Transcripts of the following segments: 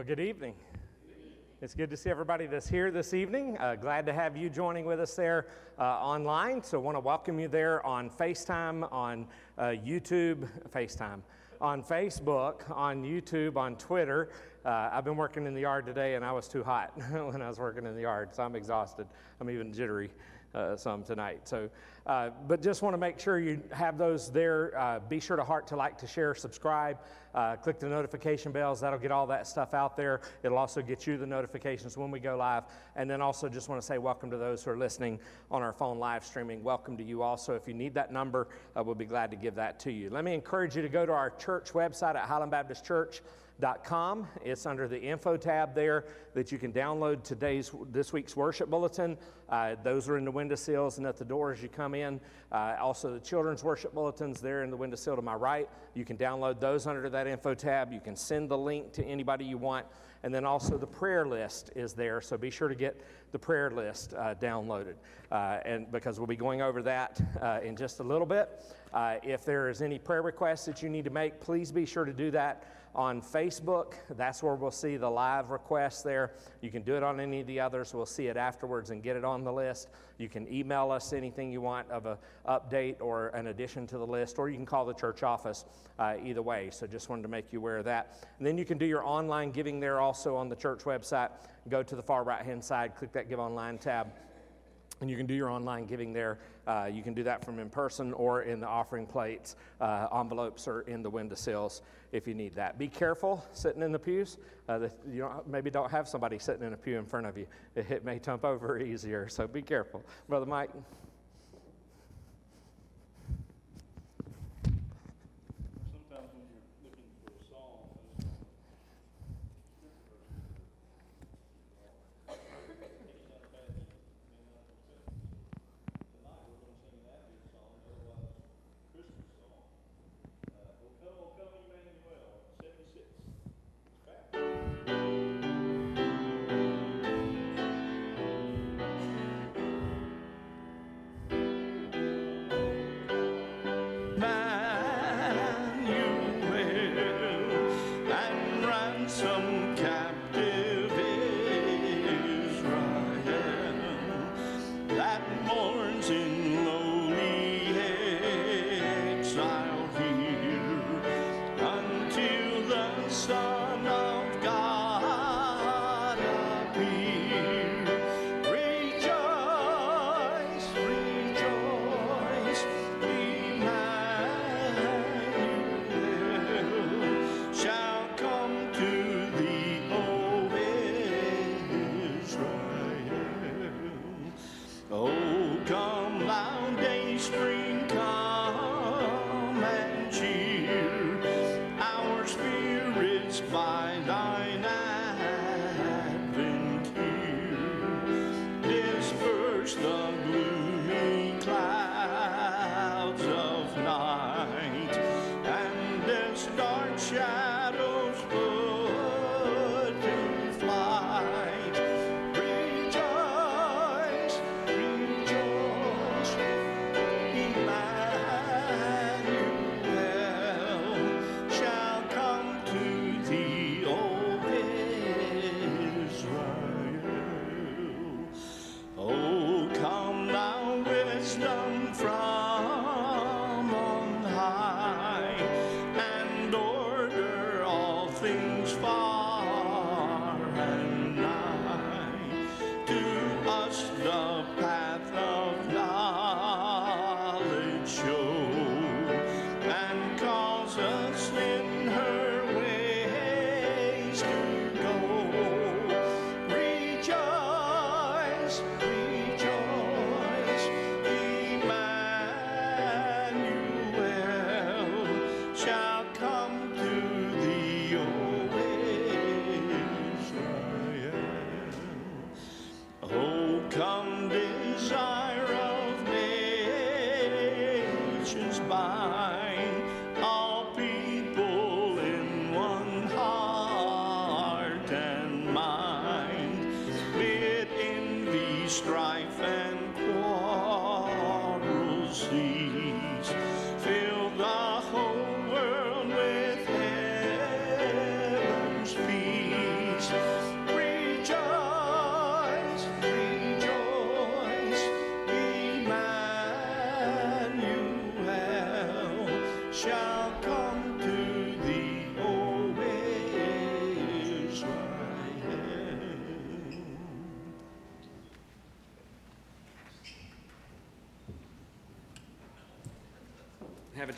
Well, good evening. It's good to see everybody that's here this evening. Uh, glad to have you joining with us there uh, online. So, want to welcome you there on FaceTime, on uh, YouTube, FaceTime, on Facebook, on YouTube, on Twitter. Uh, I've been working in the yard today and I was too hot when I was working in the yard, so I'm exhausted. I'm even jittery uh, some tonight. So, uh, but just want to make sure you have those there. Uh, be sure to heart to like, to share, subscribe, uh, click the notification bells. That'll get all that stuff out there. It'll also get you the notifications when we go live. And then also just want to say welcome to those who are listening on our phone live streaming. Welcome to you also. If you need that number, uh, we'll be glad to give that to you. Let me encourage you to go to our church website at Highland Baptist Church. It's under the info tab there that you can download today's this week's worship bulletin. Uh, those are in the windowsills and at the door as you come in. Uh, also, the children's worship bulletins there in the windowsill to my right. You can download those under that info tab. You can send the link to anybody you want. And then also the prayer list is there, so be sure to get the prayer list uh, downloaded. Uh, and because we'll be going over that uh, in just a little bit. Uh, if there is any prayer requests that you need to make, please be sure to do that on Facebook. That's where we'll see the live requests there. You can do it on any of the others. We'll see it afterwards and get it on the list. You can email us anything you want of an update or an addition to the list, or you can call the church office uh, either way. So just wanted to make you aware of that. And then you can do your online giving there also on the church website. Go to the far right hand side, click that Give Online tab and you can do your online giving there. Uh, you can do that from in person or in the offering plates. Uh, envelopes or in the windowsills if you need that. Be careful sitting in the pews. Uh, the, you don't, maybe don't have somebody sitting in a pew in front of you. It, it may tump over easier, so be careful. Brother Mike. Whole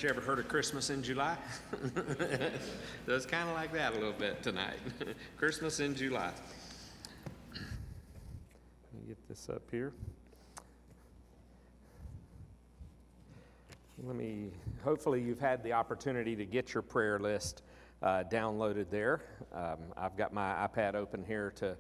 you ever heard of Christmas in July? so it's kind of like that a little bit tonight. Christmas in July. Let me get this up here. Let me, hopefully, you've had the opportunity to get your prayer list uh, downloaded there. Um, I've got my iPad open here to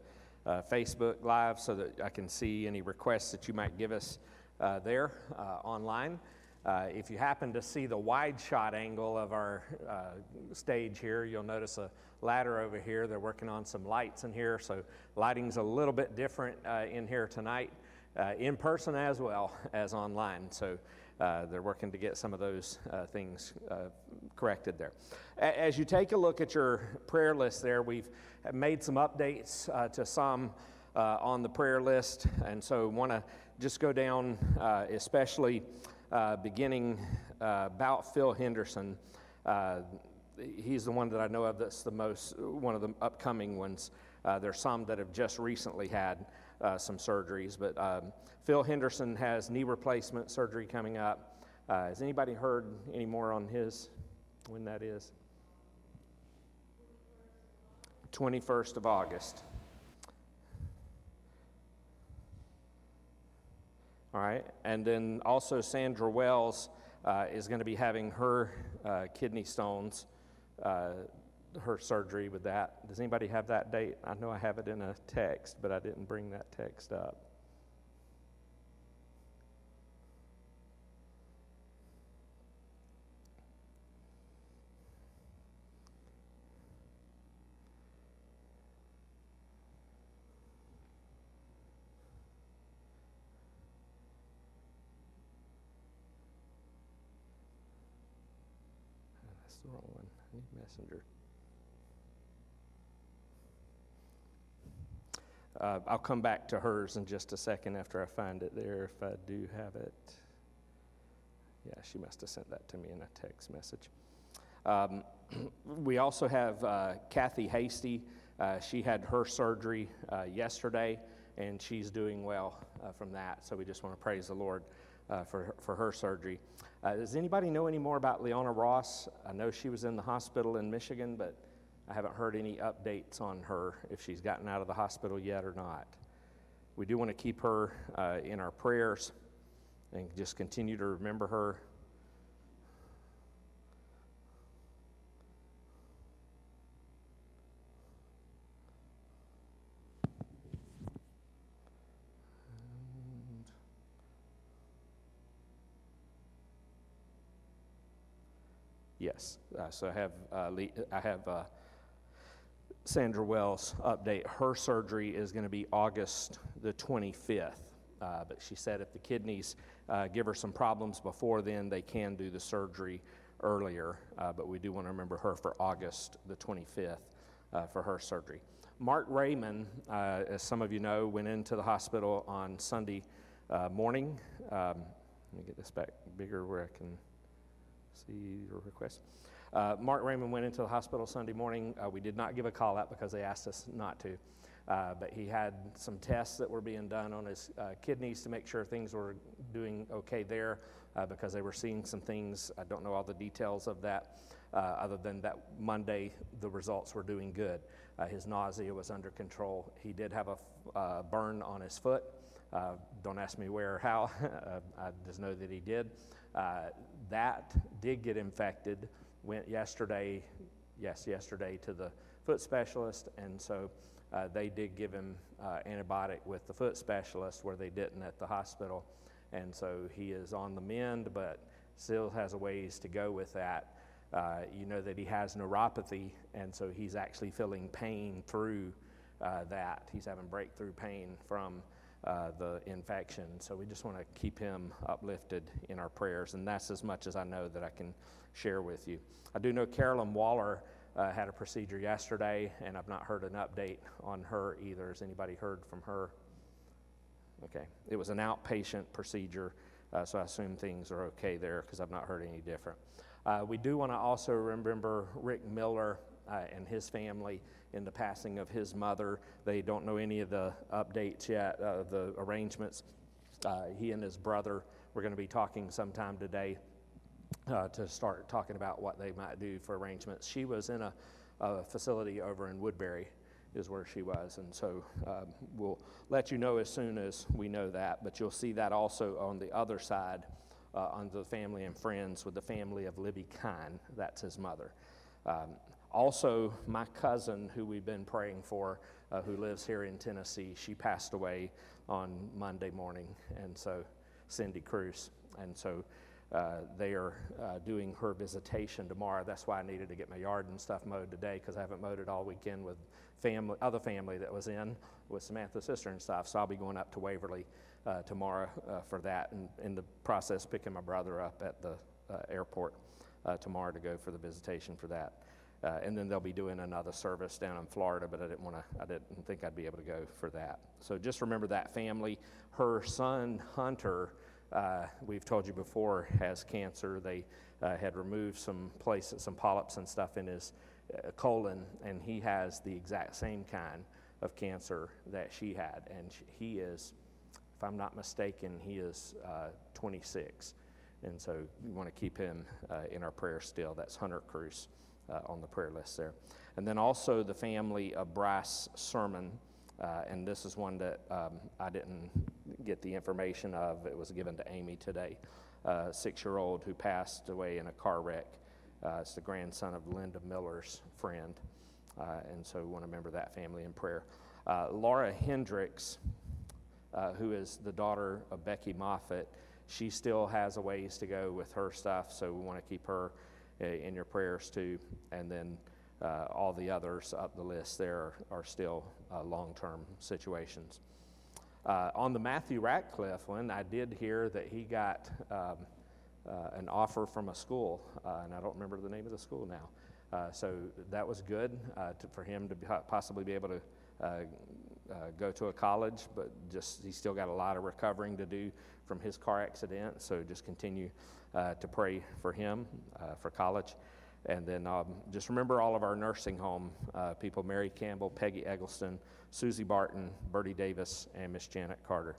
uh, Facebook Live so that I can see any requests that you might give us uh, there uh, online. Uh, if you happen to see the wide shot angle of our uh, stage here, you'll notice a ladder over here. They're working on some lights in here, so lighting's a little bit different in here tonight, in person as well as online. So uh, they're working to get some of those uh, things uh, corrected there. A- as you take a look at your prayer list there, we've made some updates uh, to some uh, on the prayer list, and so want to just go down, especially Uh, beginning uh, about Phil Henderson. Uh, he's the one that I know of that's the most, one of the upcoming ones. there's some that have just recently had some surgeries, but um, Phil Henderson has knee replacement surgery coming up. Uh, has anybody heard any more on his, when that is? 21st of August. All right, and then also Sandra Wells uh, is going to be having her uh, kidney stones, uh, her surgery with that. Does anybody have that date? I know I have it in a text, but I didn't bring that text up. The wrong one. I need messenger. Uh, I'll come back to hers in just a second after I find it there if I do have it. Yeah, she must have sent that to me in a text message. Um, we also have uh, Kathy Hasty. Uh, she had her surgery uh, yesterday, and she's doing well uh, from that. So we just want to praise the Lord uh, for, for her surgery. Uh, does anybody know any more about Leona Ross? I know she was in the hospital in Michigan, but I haven't heard any updates on her, if she's gotten out of the hospital yet or not. We do want to keep her uh, in our prayers and just continue to remember her. Yes. Uh, so I have, uh, I have uh, Sandra Wells update. Her surgery is going to be August the 25th. Uh, but she said if the kidneys uh, give her some problems before then, they can do the surgery earlier. Uh, but we do want to remember her for August the 25th for her surgery. Mark Raymond, as some of you know, went into the hospital on Sunday morning. Um, let me get this back bigger where I can see your request. Uh, Mark Raymond went into the hospital Sunday morning. Uh, we did not give a call out because they asked us not to. Uh, but he had some tests that were being done on his uh, kidneys to make sure things were doing okay there uh, because they were seeing some things. I don't know all the details of that, uh, other than that Monday the results were doing good. his nausea was under control. He did have a burn on his foot. don't ask me where or how, I just know that he did. Uh, that did get infected. Went yesterday, yes, yesterday to the foot specialist, and so uh, they did give him uh, antibiotic with the foot specialist where they didn't at the hospital. And so he is on the mend, but still has a ways to go with that. Uh, you know that he has neuropathy, and so he's actually feeling pain through uh, that. He's having breakthrough pain from uh, the infection. So we just want to keep him uplifted in our prayers, and that's as much as I know that I can share with you. I do know Carolyn Waller uh, had a procedure yesterday, and I've not heard an update on her either. Has anybody heard from her? Okay, it was an outpatient procedure, uh, so I assume things are okay there because I've not heard any different. Uh, we do want to also remember Rick Miller and his family in the passing of his mother. They don't know any of the updates yet, uh, the arrangements. Uh, he and his brother, we're going to be talking sometime today uh, to start talking about what they might do for arrangements. She was in a, a facility over in Woodbury, is where she was, and so um, we'll let you know as soon as we know that. But you'll see that also on the other side, uh, under the family and friends, with the family of Libby Kine. That's his mother. Um, also, my cousin, who we've been praying for, uh, who lives here in Tennessee, she passed away on Monday morning, and so Cindy Cruz, and so uh, they are uh, doing her visitation tomorrow. That's why I needed to get my yard and stuff mowed today because I haven't mowed it all weekend with family, other family that was in with Samantha's sister and stuff. So I'll be going up to Waverly uh, tomorrow uh, for that, and in the process picking my brother up at the uh, airport tomorrow to go for the visitation for that. Uh, and then they'll be doing another service down in Florida, but I didn't want to. I didn't think I'd be able to go for that. So just remember that family. Her son Hunter, uh, we've told you before, has cancer. They uh, had removed some places, some polyps and stuff in his uh, colon, and he has the exact same kind of cancer that she had. And he is, if I'm not mistaken, he is uh, 26. And so we want to keep him uh, in our prayers still. That's Hunter Cruz uh, on the prayer list there. And then also the family of Bryce Sermon. Uh, and this is one that um, I didn't get the information of. It was given to Amy today. Uh, six year old who passed away in a car wreck. Uh, it's the grandson of Linda Miller's friend. Uh, and so we want to remember that family in prayer. Uh, Laura Hendricks, who is the daughter of Becky Moffat, she still has a ways to go with her stuff, so we want to keep her in your prayers too. And then uh, all the others up the list there are, are still uh, long term situations. Uh, on the Matthew Ratcliffe one, I did hear that he got um, uh, an offer from a school, uh, and I don't remember the name of the school now. Uh, so that was good to, for him to be, possibly be able to go to a college, but just he's still got a lot of recovering to do from his car accident. So just continue uh, to pray for him uh, for college. And then um, just remember all of our nursing home uh, people Mary Campbell, Peggy Eggleston, Susie Barton, Bertie Davis, and Miss Janet Carter.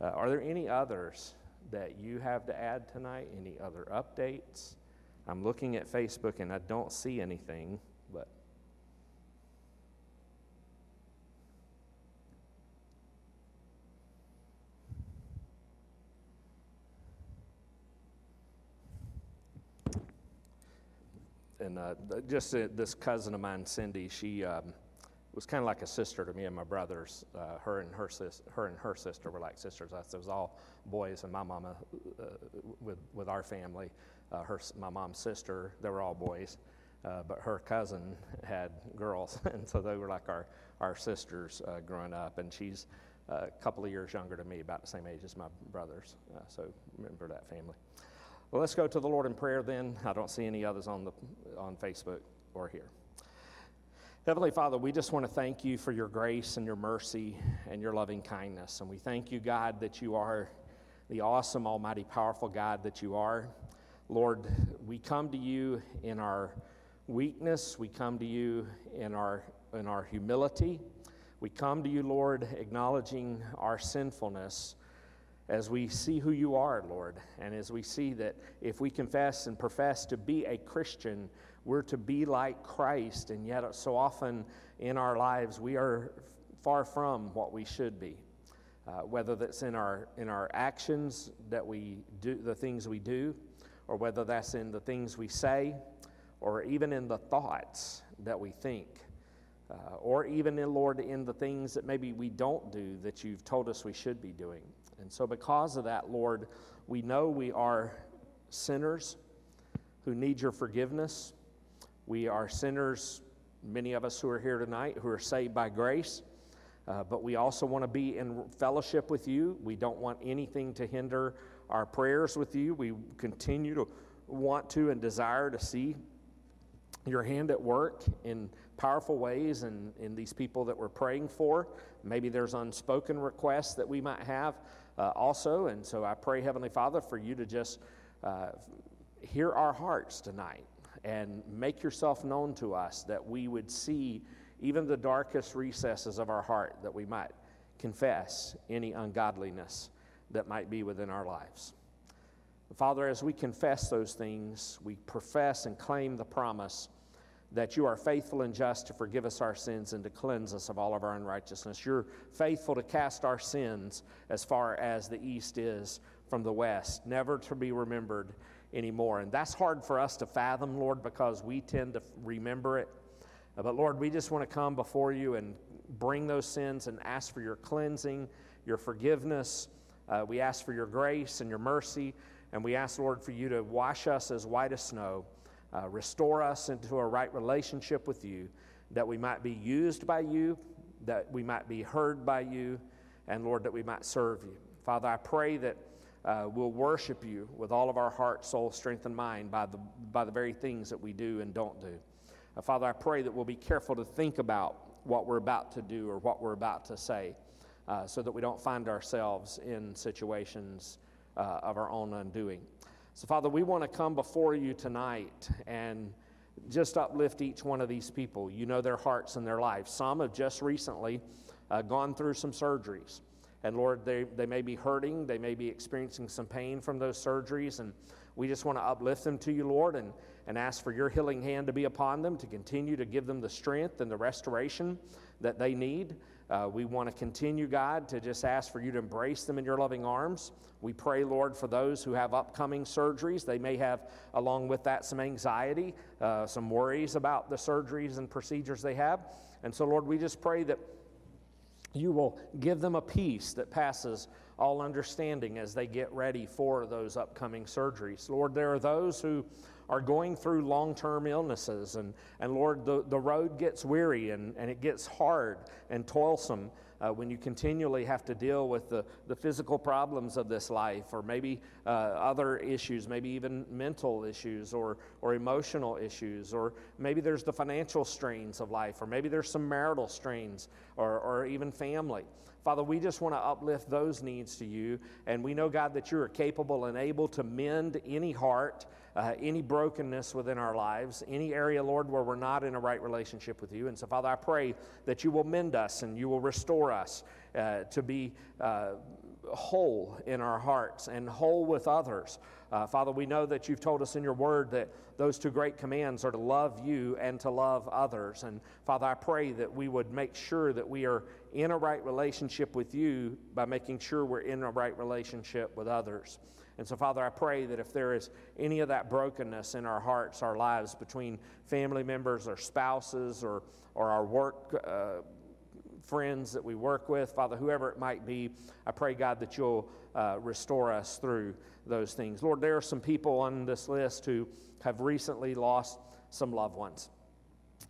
Uh, are there any others that you have to add tonight? Any other updates? I'm looking at Facebook and I don't see anything, but. And uh, just uh, this cousin of mine, Cindy, she um, was kind of like a sister to me and my brothers. Uh, her and her sis, her and her sister were like sisters. Us, it was all boys, and my mama uh, with with our family, uh, her my mom's sister, they were all boys, uh, but her cousin had girls, and so they were like our our sisters growing up. And she's a couple of years younger than me, about the same age as my brothers. so remember that family. Well, let's go to the Lord in prayer then. I don't see any others on, the, on Facebook or here. Heavenly Father, we just want to thank you for your grace and your mercy and your loving kindness. And we thank you, God, that you are the awesome, almighty, powerful God that you are. Lord, we come to you in our weakness, we come to you in our, in our humility. We come to you, Lord, acknowledging our sinfulness as we see who you are, Lord, and as we see that if we confess and profess to be a Christian, we're to be like Christ, and yet so often in our lives we are far from what we should be. Uh, whether that's in our in our actions that we do, the things we do, or whether that's in the things we say, or even in the thoughts that we think, uh, or even in Lord in the things that maybe we don't do that you've told us we should be doing. And so, because of that, Lord, we know we are sinners who need your forgiveness. We are sinners, many of us who are here tonight, who are saved by grace. Uh, but we also want to be in fellowship with you. We don't want anything to hinder our prayers with you. We continue to want to and desire to see your hand at work in powerful ways and in, these people that we're praying for. Maybe there's unspoken requests that we might have uh, also. And so I pray, Heavenly Father, for you to just uh, hear our hearts tonight and make yourself known to us that we would see even the darkest recesses of our heart, that we might confess any ungodliness that might be within our lives. Father, as we confess those things, we profess and claim the promise that you are faithful and just to forgive us our sins and to cleanse us of all of our unrighteousness. You're faithful to cast our sins as far as the east is from the west, never to be remembered anymore. And that's hard for us to fathom, Lord, because we tend to remember it. But Lord, we just want to come before you and bring those sins and ask for your cleansing, your forgiveness. Uh, we ask for your grace and your mercy. And we ask, Lord, for you to wash us as white as snow, uh, restore us into a right relationship with you, that we might be used by you, that we might be heard by you, and Lord, that we might serve you. Father, I pray that uh, we'll worship you with all of our heart, soul, strength, and mind by the, by the very things that we do and don't do. Uh, Father, I pray that we'll be careful to think about what we're about to do or what we're about to say uh, so that we don't find ourselves in situations uh, of our own undoing. So, Father, we want to come before you tonight and just uplift each one of these people. You know their hearts and their lives. Some have just recently uh, gone through some surgeries. And Lord, they, they may be hurting, they may be experiencing some pain from those surgeries, and we just want to uplift them to you, Lord, and, and ask for your healing hand to be upon them, to continue to give them the strength and the restoration that they need. Uh, we want to continue, God, to just ask for you to embrace them in your loving arms. We pray, Lord, for those who have upcoming surgeries. They may have, along with that, some anxiety, uh, some worries about the surgeries and procedures they have. And so, Lord, we just pray that you will give them a peace that passes all understanding as they get ready for those upcoming surgeries. Lord, there are those who are going through long term illnesses, and, and Lord, the, the road gets weary and, and it gets hard and toilsome uh, when you continually have to deal with the, the physical problems of this life, or maybe uh, other issues, maybe even mental issues or, or emotional issues, or maybe there's the financial strains of life, or maybe there's some marital strains, or, or even family. Father, we just want to uplift those needs to you. And we know, God, that you are capable and able to mend any heart, uh, any brokenness within our lives, any area, Lord, where we're not in a right relationship with you. And so, Father, I pray that you will mend us and you will restore us uh, to be uh, whole in our hearts and whole with others. Uh, Father, we know that you've told us in your word that those two great commands are to love you and to love others. And Father, I pray that we would make sure that we are in a right relationship with you by making sure we're in a right relationship with others. And so, Father, I pray that if there is any of that brokenness in our hearts, our lives, between family members or spouses or, or our work uh, friends that we work with, Father, whoever it might be, I pray, God, that you'll uh, restore us through those things. Lord, there are some people on this list who have recently lost some loved ones.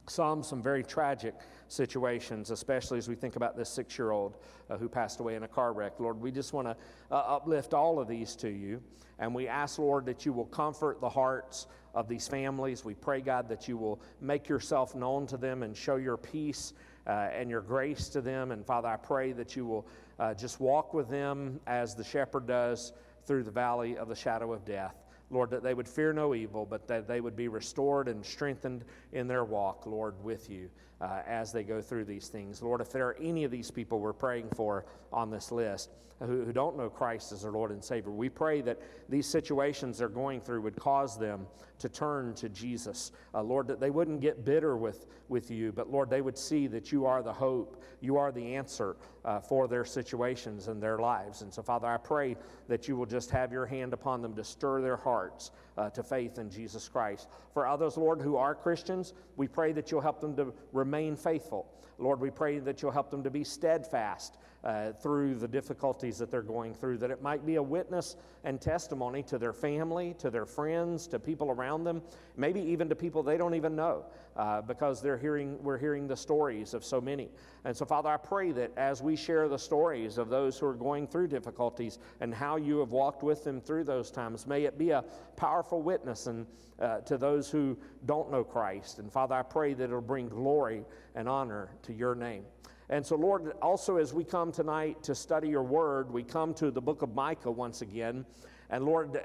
Some, some very tragic situations, especially as we think about this six year old uh, who passed away in a car wreck. Lord, we just want to uh, uplift all of these to you. And we ask, Lord, that you will comfort the hearts of these families. We pray, God, that you will make yourself known to them and show your peace uh, and your grace to them. And Father, I pray that you will uh, just walk with them as the shepherd does through the valley of the shadow of death. Lord, that they would fear no evil, but that they would be restored and strengthened in their walk, Lord, with you uh, as they go through these things. Lord, if there are any of these people we're praying for on this list who, who don't know Christ as their Lord and Savior, we pray that these situations they're going through would cause them to turn to Jesus. Uh, Lord, that they wouldn't get bitter with, with you, but Lord, they would see that you are the hope, you are the answer uh, for their situations and their lives. And so, Father, I pray that you will just have your hand upon them to stir their hearts uh, to faith in Jesus Christ. For others, Lord, who are Christians, we pray that you'll help them to remain faithful. Lord, we pray that you'll help them to be steadfast uh, through the difficulties that they're going through, that it might be a witness and testimony to their family, to their friends, to people around them, maybe even to people they don't even know, uh, because they're hearing, we're hearing the stories of so many. And so, Father, I pray that as we share the stories of those who are going through difficulties and how you have walked with them through those times, may it be a powerful witness and, uh, to those who don't know Christ. And Father, I pray that it'll bring glory and honor to your name. And so, Lord, also as we come tonight to study your word, we come to the book of Micah once again. And Lord, uh,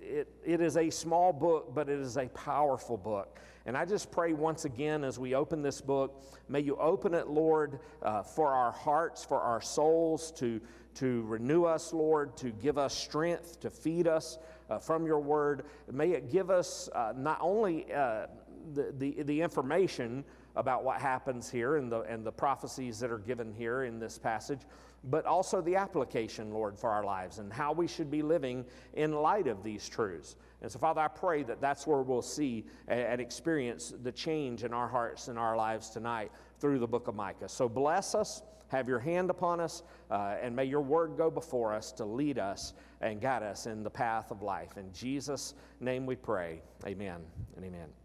it, it is a small book, but it is a powerful book. And I just pray once again as we open this book, may you open it, Lord, uh, for our hearts, for our souls, to, to renew us, Lord, to give us strength, to feed us uh, from your word. May it give us uh, not only uh, the, the, the information about what happens here and the, and the prophecies that are given here in this passage, but also the application, Lord, for our lives and how we should be living in light of these truths. And so, Father, I pray that that's where we'll see and experience the change in our hearts and our lives tonight through the book of Micah. So, bless us, have your hand upon us, uh, and may your word go before us to lead us and guide us in the path of life. In Jesus' name we pray. Amen and amen.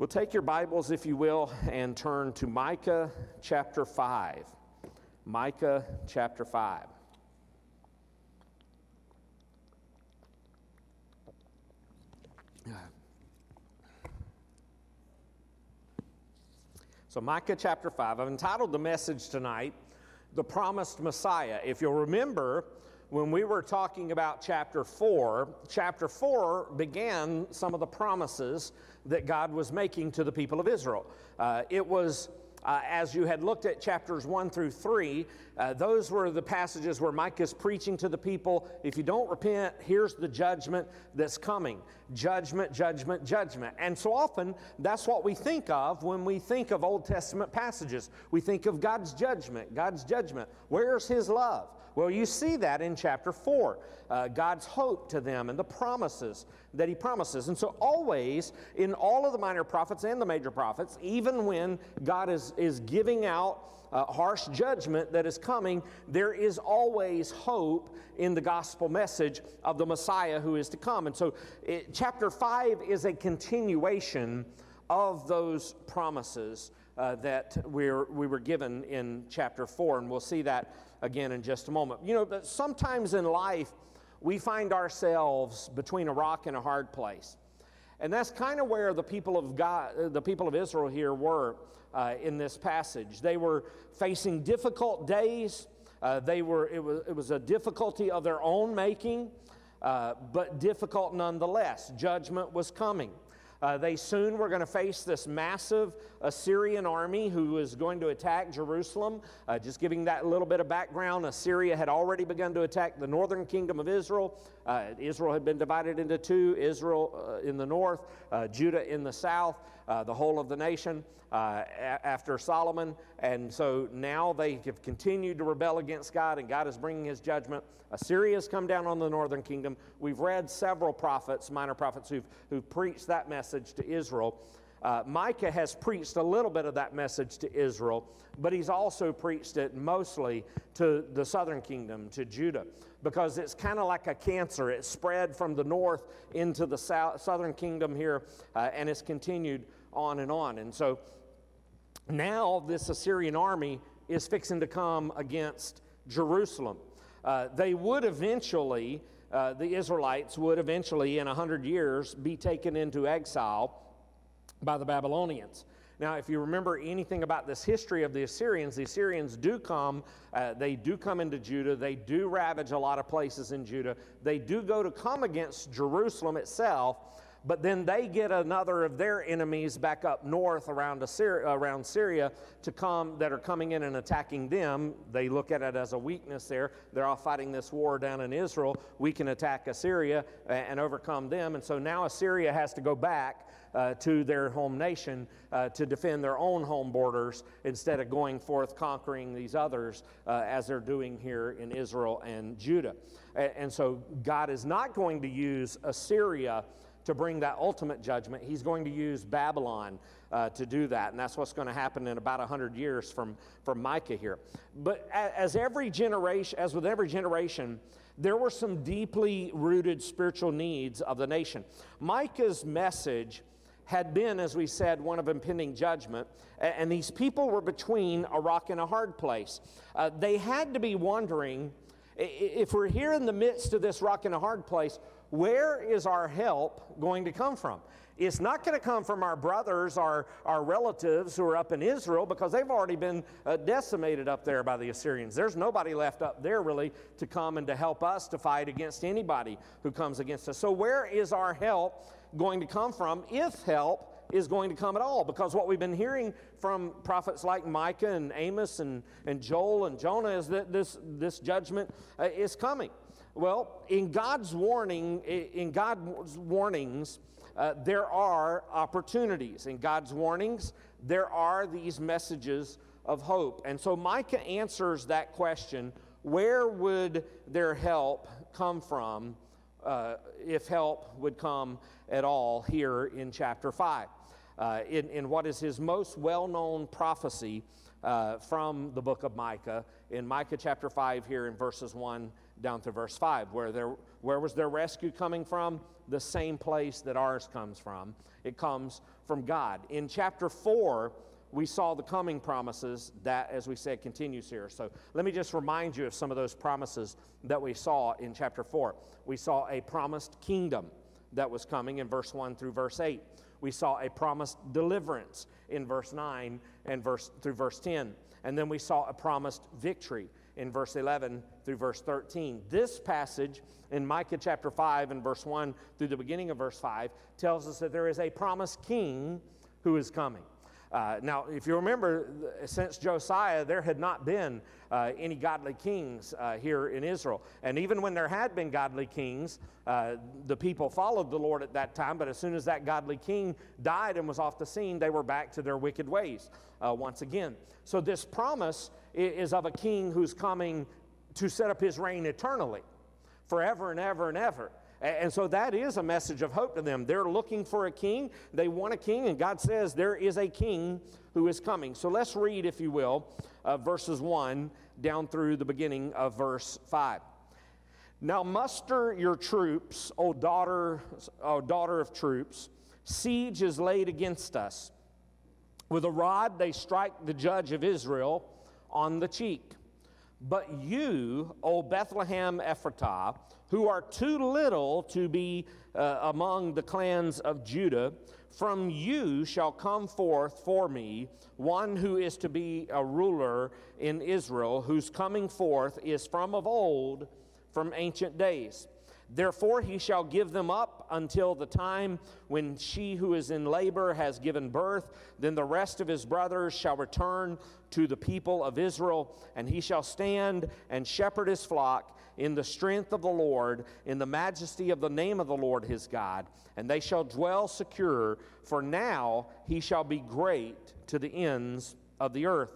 We'll take your Bibles, if you will, and turn to Micah chapter 5. Micah chapter 5. So, Micah chapter 5, I've entitled the message tonight, The Promised Messiah. If you'll remember, when we were talking about chapter 4, chapter 4 began some of the promises that God was making to the people of Israel. Uh, it was uh, as you had looked at chapters 1 through 3, uh, those were the passages where Micah is preaching to the people if you don't repent, here's the judgment that's coming. Judgment, judgment, judgment. And so often, that's what we think of when we think of Old Testament passages. We think of God's judgment, God's judgment. Where's His love? Well, you see that in chapter 4. Uh, God's hope to them and the promises that He promises. And so, always in all of the minor prophets and the major prophets, even when God is, is giving out uh, harsh judgment that is coming, there is always hope in the gospel message of the Messiah who is to come. And so, it, chapter 5 is a continuation of those promises uh, that we're, we were given in chapter 4, and we'll see that again in just a moment. You know, sometimes in life, we find ourselves between a rock and a hard place. And that's kind of where the people of God, the people of Israel here were uh, in this passage. They were facing difficult days. Uh, they were, it was, it was a difficulty of their own making, uh, but difficult nonetheless. Judgment was coming. Uh, they soon were going to face this massive Assyrian army who was going to attack Jerusalem. Uh, just giving that little bit of background, Assyria had already begun to attack the northern kingdom of Israel. Uh, Israel had been divided into two Israel uh, in the north, uh, Judah in the south, uh, the whole of the nation after Solomon. And so now they have continued to rebel against God, and God is bringing his judgment. Assyria has come down on the northern kingdom. We've read several prophets, minor prophets, who've, who've preached that message to Israel. Uh, Micah has preached a little bit of that message to Israel, but he's also preached it mostly to the southern kingdom, to Judah, because it's kind of like a cancer. It spread from the north into the south, southern kingdom here, uh, and it's continued on and on. And so now this Assyrian army is fixing to come against Jerusalem. Uh, they would eventually, uh, the Israelites would eventually, in 100 years, be taken into exile by the Babylonians. Now, if you remember anything about this history of the Assyrians, the Assyrians do come, uh, they do come into Judah, they do ravage a lot of places in Judah, they do go to come against Jerusalem itself, but then they get another of their enemies back up north around, Assyria, around Syria to come that are coming in and attacking them. They look at it as a weakness there. They're all fighting this war down in Israel. We can attack Assyria and overcome them. And so now Assyria has to go back uh, to their home nation uh, to defend their own home borders instead of going forth conquering these others uh, as they're doing here in Israel and Judah. And, and so God is not going to use Assyria to bring that ultimate judgment. He's going to use Babylon uh, to do that. And that's what's going to happen in about 100 years from, from Micah here. But as every generation, as with every generation, there were some deeply rooted spiritual needs of the nation. Micah's message had been, as we said, one of impending judgment. And these people were between a rock and a hard place. Uh, they had to be wondering If we're here in the midst of this rock and a hard place, where is our help going to come from? It's not going to come from our brothers, our, our relatives who are up in Israel, because they've already been uh, decimated up there by the Assyrians. There's nobody left up there really to come and to help us to fight against anybody who comes against us. So, where is our help going to come from, if help is going to come at all? Because what we've been hearing from prophets like Micah and Amos and, and Joel and Jonah is that this, this judgment uh, is coming. Well, in God's warning, in God's warnings, uh, there are opportunities. In God's warnings, there are these messages of hope. And so Micah answers that question where would their help come from uh, if help would come at all here in chapter 5? Uh, in, in what is his most well known prophecy uh, from the book of Micah, in Micah chapter 5, here in verses 1 down to verse 5, where, there, where was their rescue coming from? the same place that ours comes from. It comes from God. In chapter 4, we saw the coming promises that, as we said, continues here. So let me just remind you of some of those promises that we saw in chapter 4. We saw a promised kingdom that was coming in verse 1 through verse 8. We saw a promised deliverance in verse 9 and verse through verse 10. And then we saw a promised victory in verse 11 through verse 13. This passage in Micah chapter 5 and verse 1 through the beginning of verse 5 tells us that there is a promised king who is coming. Uh, now, if you remember, since Josiah, there had not been uh, any godly kings uh, here in Israel. And even when there had been godly kings, uh, the people followed the Lord at that time. But as soon as that godly king died and was off the scene, they were back to their wicked ways uh, once again. So, this promise is of a king who's coming to set up his reign eternally, forever and ever and ever. And so that is a message of hope to them. They're looking for a king. They want a king, and God says there is a king who is coming. So let's read, if you will, uh, verses 1 down through the beginning of verse 5. Now muster your troops, O daughter, O daughter of troops. Siege is laid against us. With a rod they strike the judge of Israel on the cheek. But you, O Bethlehem Ephratah, who are too little to be uh, among the clans of Judah, from you shall come forth for me one who is to be a ruler in Israel, whose coming forth is from of old, from ancient days. Therefore, he shall give them up until the time when she who is in labor has given birth. Then the rest of his brothers shall return to the people of Israel, and he shall stand and shepherd his flock in the strength of the Lord, in the majesty of the name of the Lord his God. And they shall dwell secure, for now he shall be great to the ends of the earth.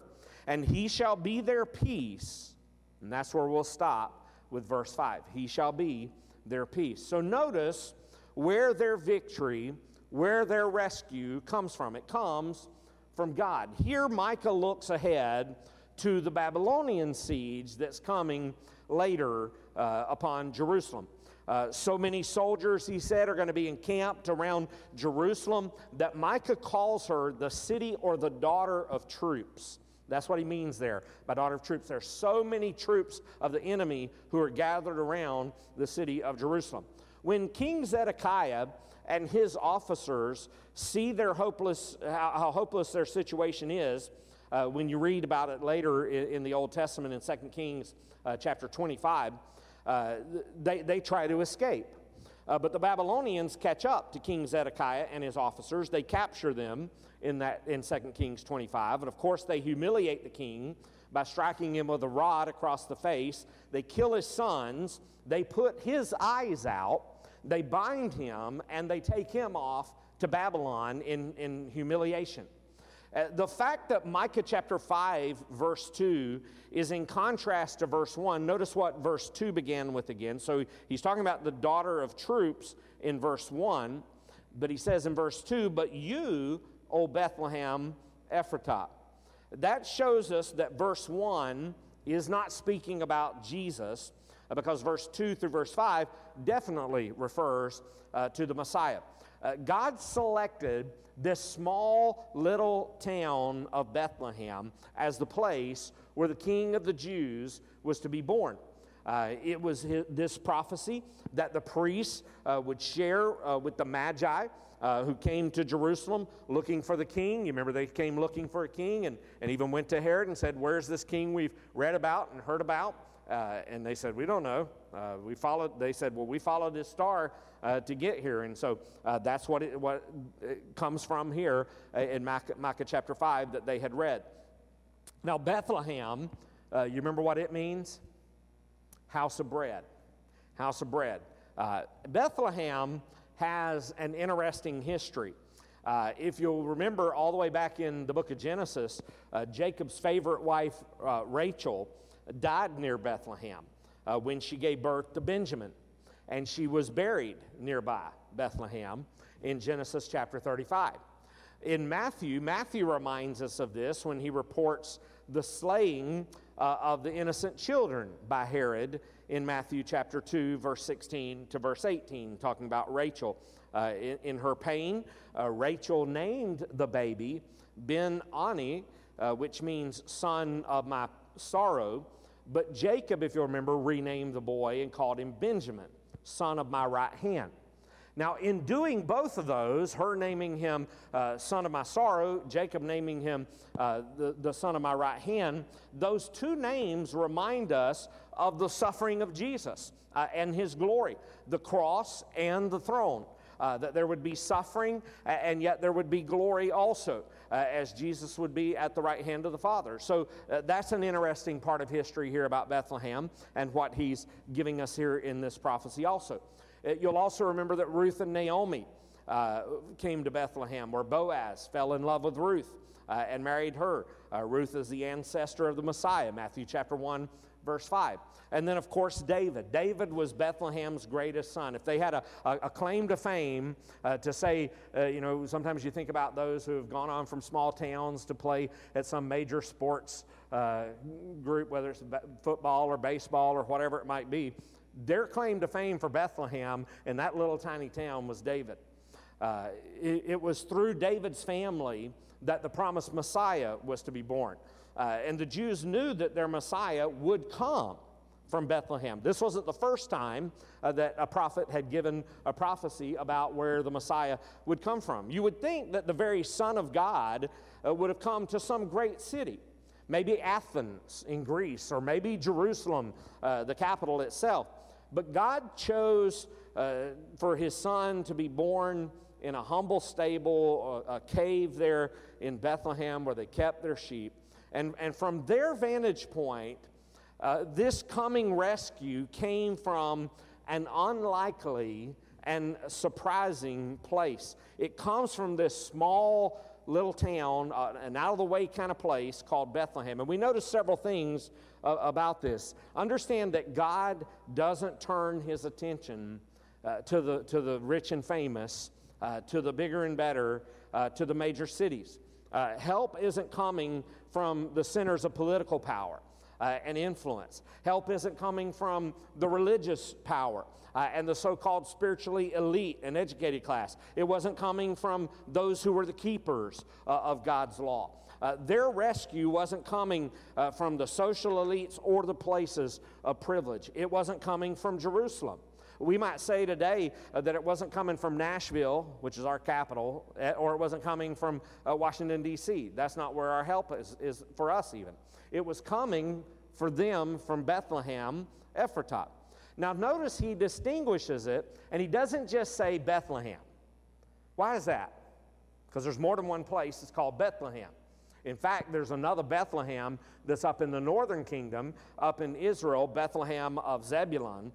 And he shall be their peace. And that's where we'll stop with verse 5. He shall be their peace. So notice where their victory, where their rescue comes from. It comes from God. Here, Micah looks ahead to the Babylonian siege that's coming later uh, upon Jerusalem. Uh, so many soldiers, he said, are going to be encamped around Jerusalem that Micah calls her the city or the daughter of troops. That's what he means there by daughter of troops. There are so many troops of the enemy who are gathered around the city of Jerusalem. When King Zedekiah and his officers see their hopeless, how, how hopeless their situation is, uh, when you read about it later in, in the Old Testament in 2 Kings uh, chapter 25, uh, they, they try to escape. Uh, but the Babylonians catch up to King Zedekiah and his officers. They capture them in, that, in 2 Kings 25. And of course, they humiliate the king by striking him with a rod across the face. They kill his sons. They put his eyes out. They bind him and they take him off to Babylon in, in humiliation. Uh, the fact that Micah chapter 5, verse 2, is in contrast to verse 1, notice what verse 2 began with again. So he's talking about the daughter of troops in verse 1, but he says in verse 2, But you, O Bethlehem Ephratah. That shows us that verse 1 is not speaking about Jesus, because verse 2 through verse 5 definitely refers uh, to the Messiah. Uh, God selected this small little town of Bethlehem as the place where the king of the Jews was to be born. Uh, it was hi- this prophecy that the priests uh, would share uh, with the Magi. Uh, who came to Jerusalem looking for the king. You remember they came looking for a king and, and even went to Herod and said, Where's this king we've read about and heard about? Uh, and they said, We don't know. Uh, we followed, they said, Well, we followed this star uh, to get here. And so uh, that's what it, what it comes from here uh, in Micah, Micah chapter 5 that they had read. Now, Bethlehem, uh, you remember what it means? House of bread. House of bread. Uh, Bethlehem has an interesting history. Uh, if you'll remember, all the way back in the book of Genesis, uh, Jacob's favorite wife, uh, Rachel, died near Bethlehem uh, when she gave birth to Benjamin. And she was buried nearby Bethlehem in Genesis chapter 35. In Matthew, Matthew reminds us of this when he reports the slaying uh, of the innocent children by Herod in Matthew chapter 2, verse 16 to verse 18, talking about Rachel. Uh, in, in, her pain, uh, Rachel named the baby Ben Ani, uh, which means son of my sorrow. But Jacob, if you remember, renamed the boy and called him Benjamin, son of my right hand. Now, in doing both of those, her naming him uh, son of my sorrow, Jacob naming him uh, the, the son of my right hand, those two names remind us of the suffering of Jesus uh, and his glory, the cross and the throne. Uh, that there would be suffering and yet there would be glory also, uh, as Jesus would be at the right hand of the Father. So uh, that's an interesting part of history here about Bethlehem and what he's giving us here in this prophecy also. Uh, you'll also remember that Ruth and Naomi uh, came to Bethlehem, where Boaz fell in love with Ruth uh, and married her. Uh, Ruth is the ancestor of the Messiah, Matthew chapter 1, verse 5. And then, of course, David. David was Bethlehem's greatest son. If they had a, a, a claim to fame uh, to say, uh, you know, sometimes you think about those who have gone on from small towns to play at some major sports uh, group, whether it's football or baseball or whatever it might be. Their claim to fame for Bethlehem in that little tiny town was David. Uh, it, it, was through David's family that the promised Messiah was to be born. Uh, and the Jews knew that their Messiah would come from Bethlehem. This wasn't the first time uh, that a prophet had given a prophecy about where the Messiah would come from. You would think that the very Son of God uh, would have come to some great city maybe Athens in Greece, or maybe Jerusalem, uh, the capital itself. But God chose uh, for his son to be born in a humble stable, a, a cave there in Bethlehem where they kept their sheep. And, and from their vantage point, uh, this coming rescue came from an unlikely and surprising place. It comes from this small little town, uh, an out of the way kind of place called Bethlehem. And we notice several things uh, about this. Understand that God doesn't turn his attention uh, to, the, to the rich and famous, uh, to the bigger and better, uh, to the major cities. Uh, help isn't coming from the centers of political power. Uh, and influence. Help isn't coming from the religious power uh, and the so called spiritually elite and educated class. It wasn't coming from those who were the keepers uh, of God's law. Uh, their rescue wasn't coming uh, from the social elites or the places of privilege. It wasn't coming from Jerusalem. We might say today uh, that it wasn't coming from Nashville, which is our capital, eh, or it wasn't coming from uh, Washington, D.C. That's not where our help is, is for us, even. It was coming for them from Bethlehem, Ephratah. Now, notice he distinguishes it, and he doesn't just say Bethlehem. Why is that? Because there's more than one place it's called Bethlehem. In fact, there's another Bethlehem that's up in the northern kingdom, up in Israel, Bethlehem of Zebulun.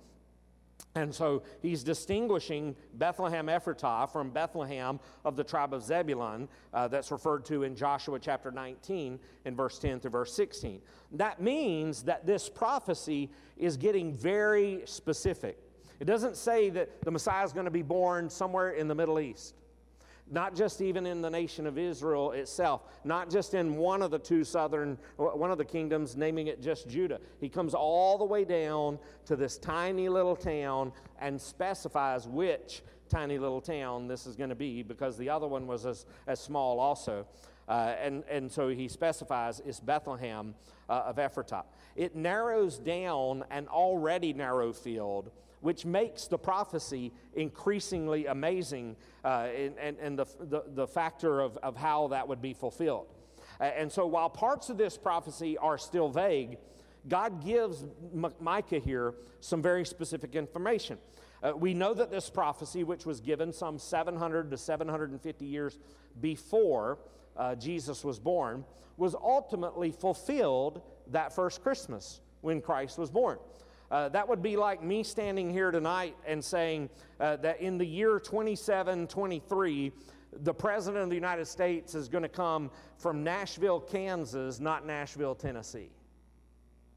And so he's distinguishing Bethlehem Ephratah from Bethlehem of the tribe of Zebulun, uh, that's referred to in Joshua chapter 19 in verse 10 to verse 16. That means that this prophecy is getting very specific. It doesn't say that the Messiah is going to be born somewhere in the Middle East not just even in the nation of Israel itself, not just in one of the two southern, one of the kingdoms, naming it just Judah. He comes all the way down to this tiny little town and specifies which tiny little town this is going to be because the other one was as, as small also. Uh, and, and so he specifies it's Bethlehem uh, of Ephratah. It narrows down an already narrow field, which makes the prophecy increasingly amazing uh, and, the, the, the factor of, of how that would be fulfilled. And so while parts of this prophecy are still vague, God gives Micah here some very specific information. Uh, we know that this prophecy, which was given some 700 to 750 years before uh, Jesus was born, was ultimately fulfilled that first Christmas when Christ was born. Uh, that would be like me standing here tonight and saying uh, that in the year 2723, the President of the United States is going to come from Nashville, Kansas, not Nashville, Tennessee.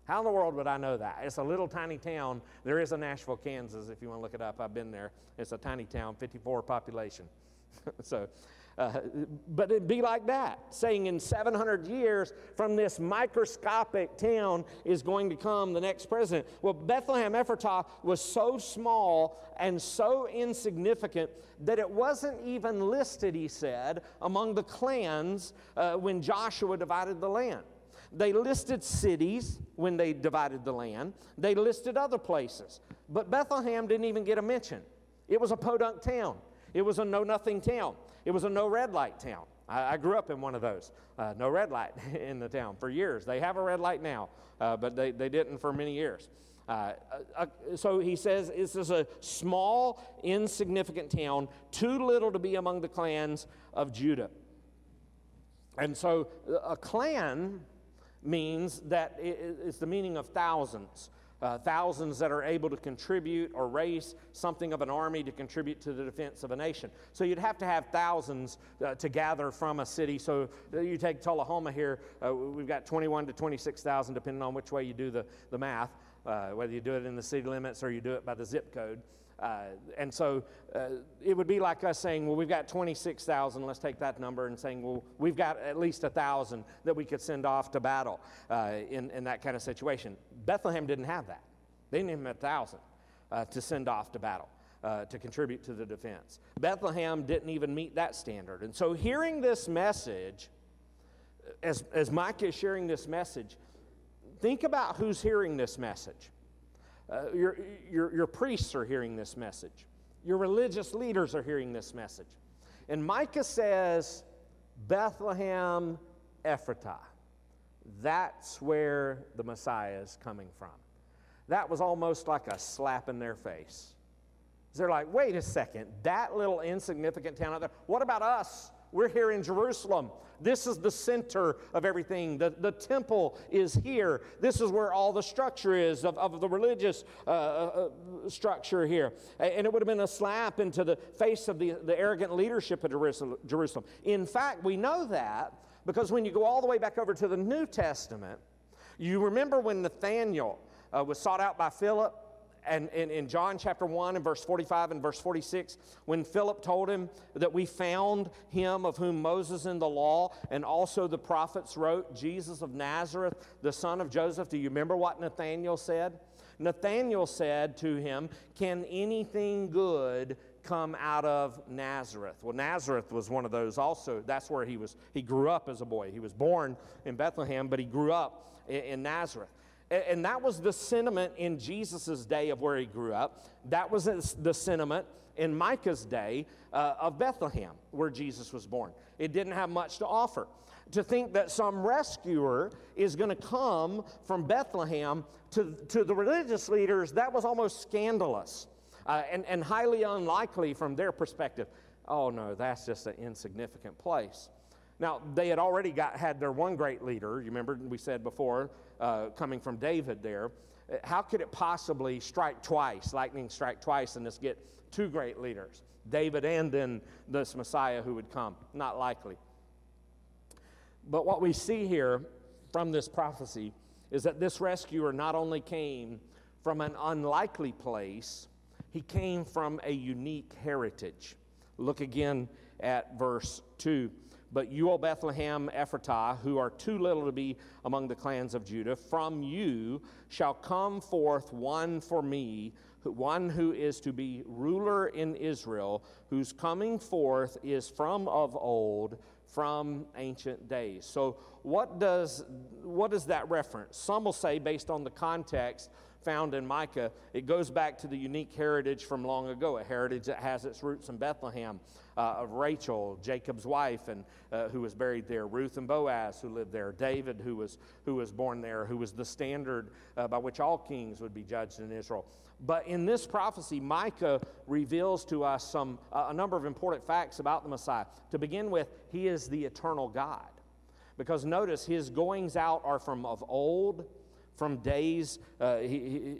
How in the world would I know that? It's a little tiny town. There is a Nashville, Kansas, if you want to look it up. I've been there. It's a tiny town, 54 population. so, uh, but it'd be like that, saying in 700 years from this microscopic town is going to come the next president. Well, Bethlehem Ephratah was so small and so insignificant that it wasn't even listed, he said, among the clans uh, when Joshua divided the land. They listed cities when they divided the land, they listed other places. But Bethlehem didn't even get a mention. It was a podunk town, it was a know nothing town. It was a no red light town. I, I grew up in one of those. Uh, no red light in the town for years. They have a red light now, uh, but they, they didn't for many years. Uh, uh, so he says this is a small, insignificant town, too little to be among the clans of Judah. And so a clan means that it's the meaning of thousands uh, thousands that are able to contribute or raise something of an army to contribute to the defense of a nation. So you'd have to have thousands uh, to gather from a city. So uh, you take Tullahoma here, uh, we've got 21 to 26,000, depending on which way you do the, the math, uh, whether you do it in the city limits or you do it by the zip code. Uh, and so it would be like us saying, well, we've got 26,000, let's take that number, and saying, well, we've got at least 1,000 that we could send off to battle in, in that kind of situation. Bethlehem didn't have that. They didn't even have 1,000 uh, to send off to battle. Uh, to contribute to the defense. Bethlehem didn't even meet that standard. And so, hearing this message, as, as Micah is sharing this message, think about who's hearing this message. Uh, your, your, your priests are hearing this message. Your religious leaders are hearing this message. And Micah says, Bethlehem Ephratah. That's where the Messiah is coming from. That was almost like a slap in their face. They're like, wait a second, that little insignificant town out there, what about us? We're here in Jerusalem. This is the center of everything. The, the temple is here. This is where all the structure is of, of the religious uh, uh, uh structure here. And it would have been a slap into the face of the, the arrogant leadership of Jerusalem. In fact, we know that because when you go all the way back over to the New Testament, you remember when Nathaniel uh, was sought out by Philip and in, John chapter 1 and verse 45 and verse 46, when Philip told him that we found him of whom Moses in the law and also the prophets wrote, Jesus of Nazareth, the son of Joseph, do you remember what Nathanael said? Nathanael said to him, Can anything good come out of Nazareth? Well, Nazareth was one of those also. That's where he was. He grew up as a boy. He was born in Bethlehem, but he grew up in, in Nazareth. And that was the sentiment in Jesus' day of where he grew up. That was the sentiment in Micah's day uh, of Bethlehem, where Jesus was born. It didn't have much to offer. To think that some rescuer is going to come from Bethlehem to, to the religious leaders, that was almost scandalous uh, and, and highly unlikely from their perspective. Oh no, that's just an insignificant place. Now, they had already got, had their one great leader, you remember we said before, uh, coming from David there. Uh, how could it possibly strike twice, lightning strike twice, and this get two great leaders? David and then this Messiah who would come? Not likely. But what we see here from this prophecy is that this rescuer not only came from an unlikely place, he came from a unique heritage. Look again at verse 2. But you, O Bethlehem Ephratah, who are too little to be among the clans of Judah, from you shall come forth one for me one who is to be ruler in Israel, whose coming forth is from of old, from ancient days. So, what does, what does that reference? Some will say, based on the context, found in Micah, it goes back to the unique heritage from long ago, a heritage that has its roots in Bethlehem uh, of Rachel, Jacob's wife, and uh, who was buried there, Ruth and Boaz, who lived there, David, who was, who was born there, who was the standard uh, by which all kings would be judged in Israel. But in this prophecy, Micah reveals to us some, a number of important facts about the Messiah. To begin with, he is the eternal God. Because notice, his goings out are from of old, from days uh, he, he,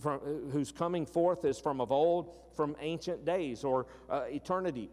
from, uh, whose coming forth is from of old, from ancient days or uh, eternity.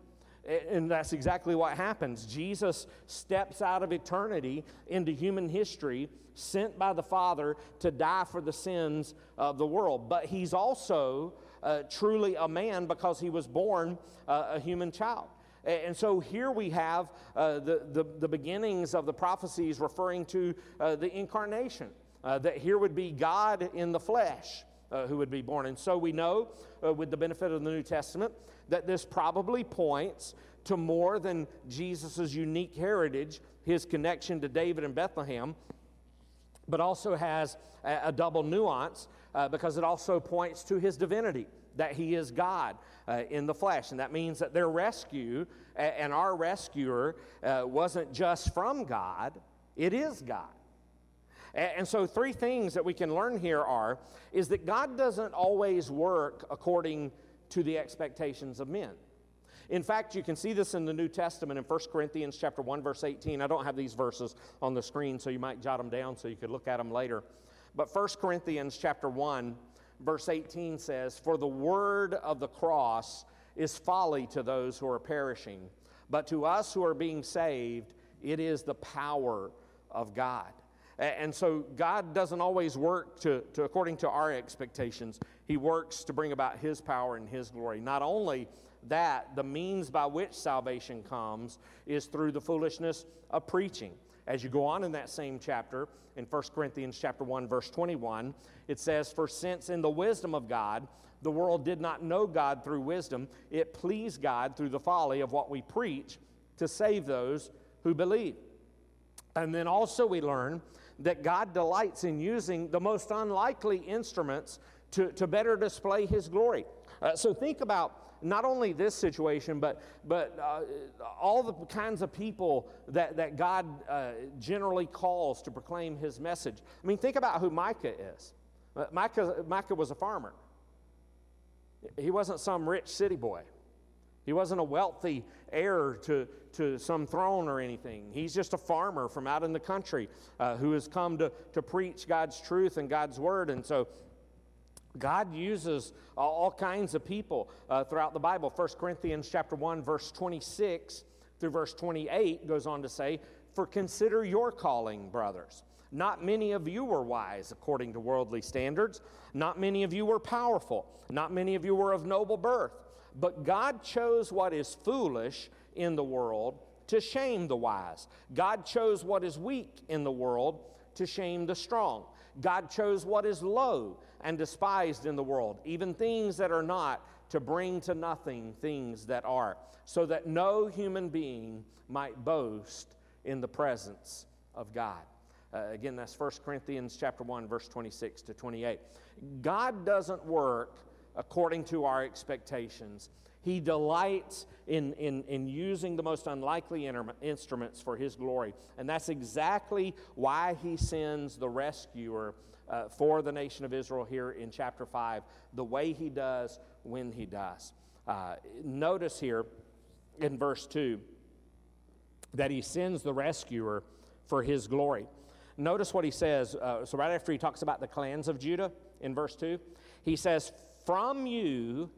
And that's exactly what happens. Jesus steps out of eternity into human history, sent by the Father to die for the sins of the world. But he's also uh, truly a man because he was born uh, a human child. And so here we have uh, the, the, the, beginnings of the prophecies referring to uh, the incarnation. Uh, that here would be God in the flesh uh, who would be born. And so we know, uh, with the benefit of the New Testament, that this probably points to more than Jesus' unique heritage, his connection to David and Bethlehem, but also has a, a double nuance uh, because it also points to his divinity, that he is God uh, in the flesh. And that means that their rescue and our rescuer uh, wasn't just from God, it is God. And so, three things that we can learn here are is that God doesn't always work according to the expectations of men. In fact, you can see this in the New Testament in 1 Corinthians chapter 1 verse 18. I don't have these verses on the screen so you might jot them down so you could look at them later. But 1 Corinthians chapter 1 verse 18 says, "For the word of the cross is folly to those who are perishing, but to us who are being saved, it is the power of God." And so God doesn't always work to, to, according to our expectations. He works to bring about His power and His glory. Not only that, the means by which salvation comes is through the foolishness of preaching. As you go on in that same chapter, in 1 Corinthians chapter 1, verse 21, it says, For since in the wisdom of God, the world did not know God through wisdom, it pleased God through the folly of what we preach to save those who believe. And then also we learn that God delights in using the most unlikely instruments to, to better display His glory. Uh, so think about not only this situation, but, but uh, all the kinds of people that, that God uh, generally calls to proclaim His message. I mean, think about who Micah is. Uh, Micah, Micah was a farmer, he wasn't some rich city boy. He wasn't a wealthy heir to, to some throne or anything. He's just a farmer from out in the country uh, who has come to, to preach God's truth and God's word. And so God uses all kinds of people uh, throughout the Bible. 1 Corinthians chapter 1, verse 26 through verse 28 goes on to say, For consider your calling, brothers. Not many of you were wise according to worldly standards. Not many of you were powerful. Not many of you were of noble birth. But God chose what is foolish in the world to shame the wise. God chose what is weak in the world to shame the strong. God chose what is low and despised in the world, even things that are not, to bring to nothing things that are, so that no human being might boast in the presence of God. Uh, again, that's 1 Corinthians chapter 1, verse 26 to 28. God doesn't work according to our expectations. He delights in, in, in using the most unlikely instruments for His glory. And that's exactly why He sends the rescuer uh, for the nation of Israel here in chapter 5, the way He does when He does. Uh, notice here in verse 2 that He sends the rescuer for His glory. Notice what He says. Uh, so, right after He talks about the clans of Judah in verse 2, He says, From you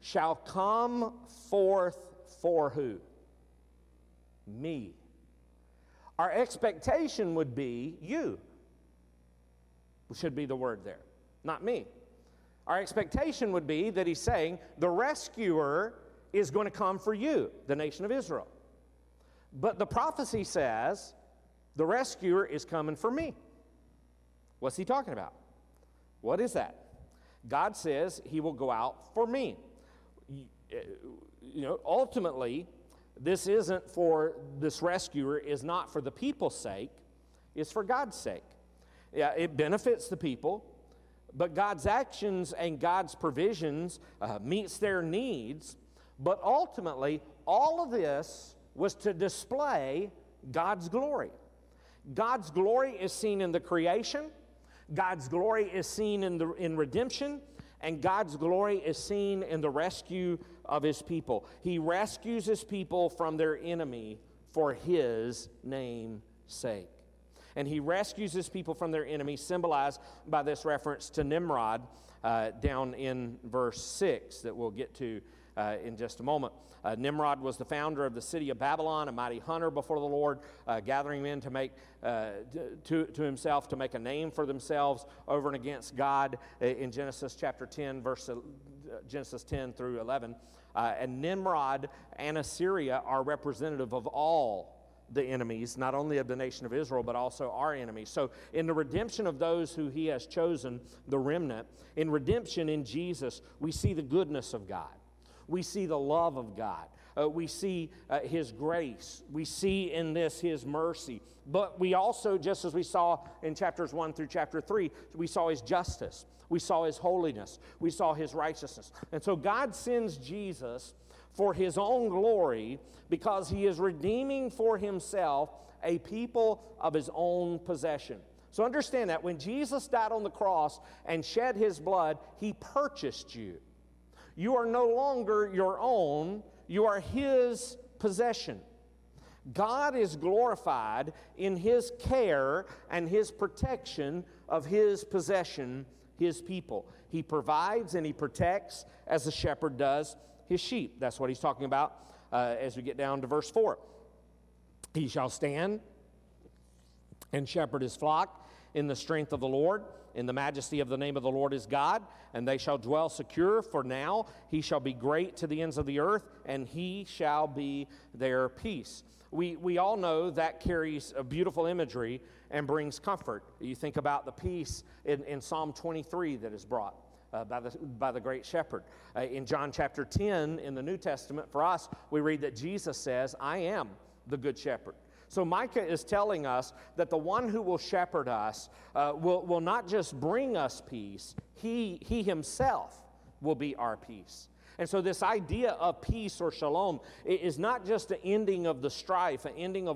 shall come forth for who? Me. Our expectation would be you, should be the word there, not me. Our expectation would be that he's saying the rescuer is going to come for you, the nation of Israel. But the prophecy says the rescuer is coming for me. What's he talking about? What is that? God says he will go out for me. You, know, ultimately, this isn't for this rescuer is not for the people's sake, it's for God's sake. Yeah, it benefits the people, but God's actions and God's provisions uh, meets their needs. But ultimately, all of this was to display God's glory. God's glory is seen in the creation. God's glory is seen in, the, in redemption, and God's glory is seen in the rescue of his people. He rescues his people from their enemy for his name's sake. And he rescues his people from their enemies, symbolized by this reference to Nimrod uh, down in verse 6 that we'll get to uh, in just a moment. Uh, Nimrod was the founder of the city of Babylon, a mighty hunter before the Lord, uh, gathering men to make uh, to, to himself to make a name for themselves over and against God uh, in Genesis chapter 10, verse uh, Genesis 10 through 11. and Nimrod and Assyria are representative of all the enemies, not only of the nation of Israel, but also our enemies. So, in the redemption of those who he has chosen, the remnant, in redemption in Jesus, we see the goodness of God. We see the love of God. Uh, we see uh, his grace. We see in this his mercy. But we also, just as we saw in chapters 1 through chapter 3, we saw his justice. We saw his holiness. We saw his righteousness. And so God sends Jesus for his own glory because he is redeeming for himself a people of his own possession. So understand that when Jesus died on the cross and shed his blood, he purchased you. You are no longer your own, you are his possession. God is glorified in his care and his protection of his possession, his people. He provides and he protects as a shepherd does his sheep. That's what he's talking about uh, as we get down to verse 4. He shall stand and shepherd his flock in the strength of the Lord, in the majesty of the name of the Lord is God, and they shall dwell secure, for now he shall be great to the ends of the earth, and he shall be their peace. We, we all know that carries a beautiful imagery and brings comfort. You think about the peace in, in Psalm 23 that is brought uh, by, the, by the great shepherd. Uh, in John chapter 10 in the New Testament, for us, we read that Jesus says, I am the good shepherd. So Micah is telling us that the one who will shepherd us uh, will, will not just bring us peace, he, he himself will be our peace. And so, this idea of peace or shalom is not just the ending of the strife, an ending of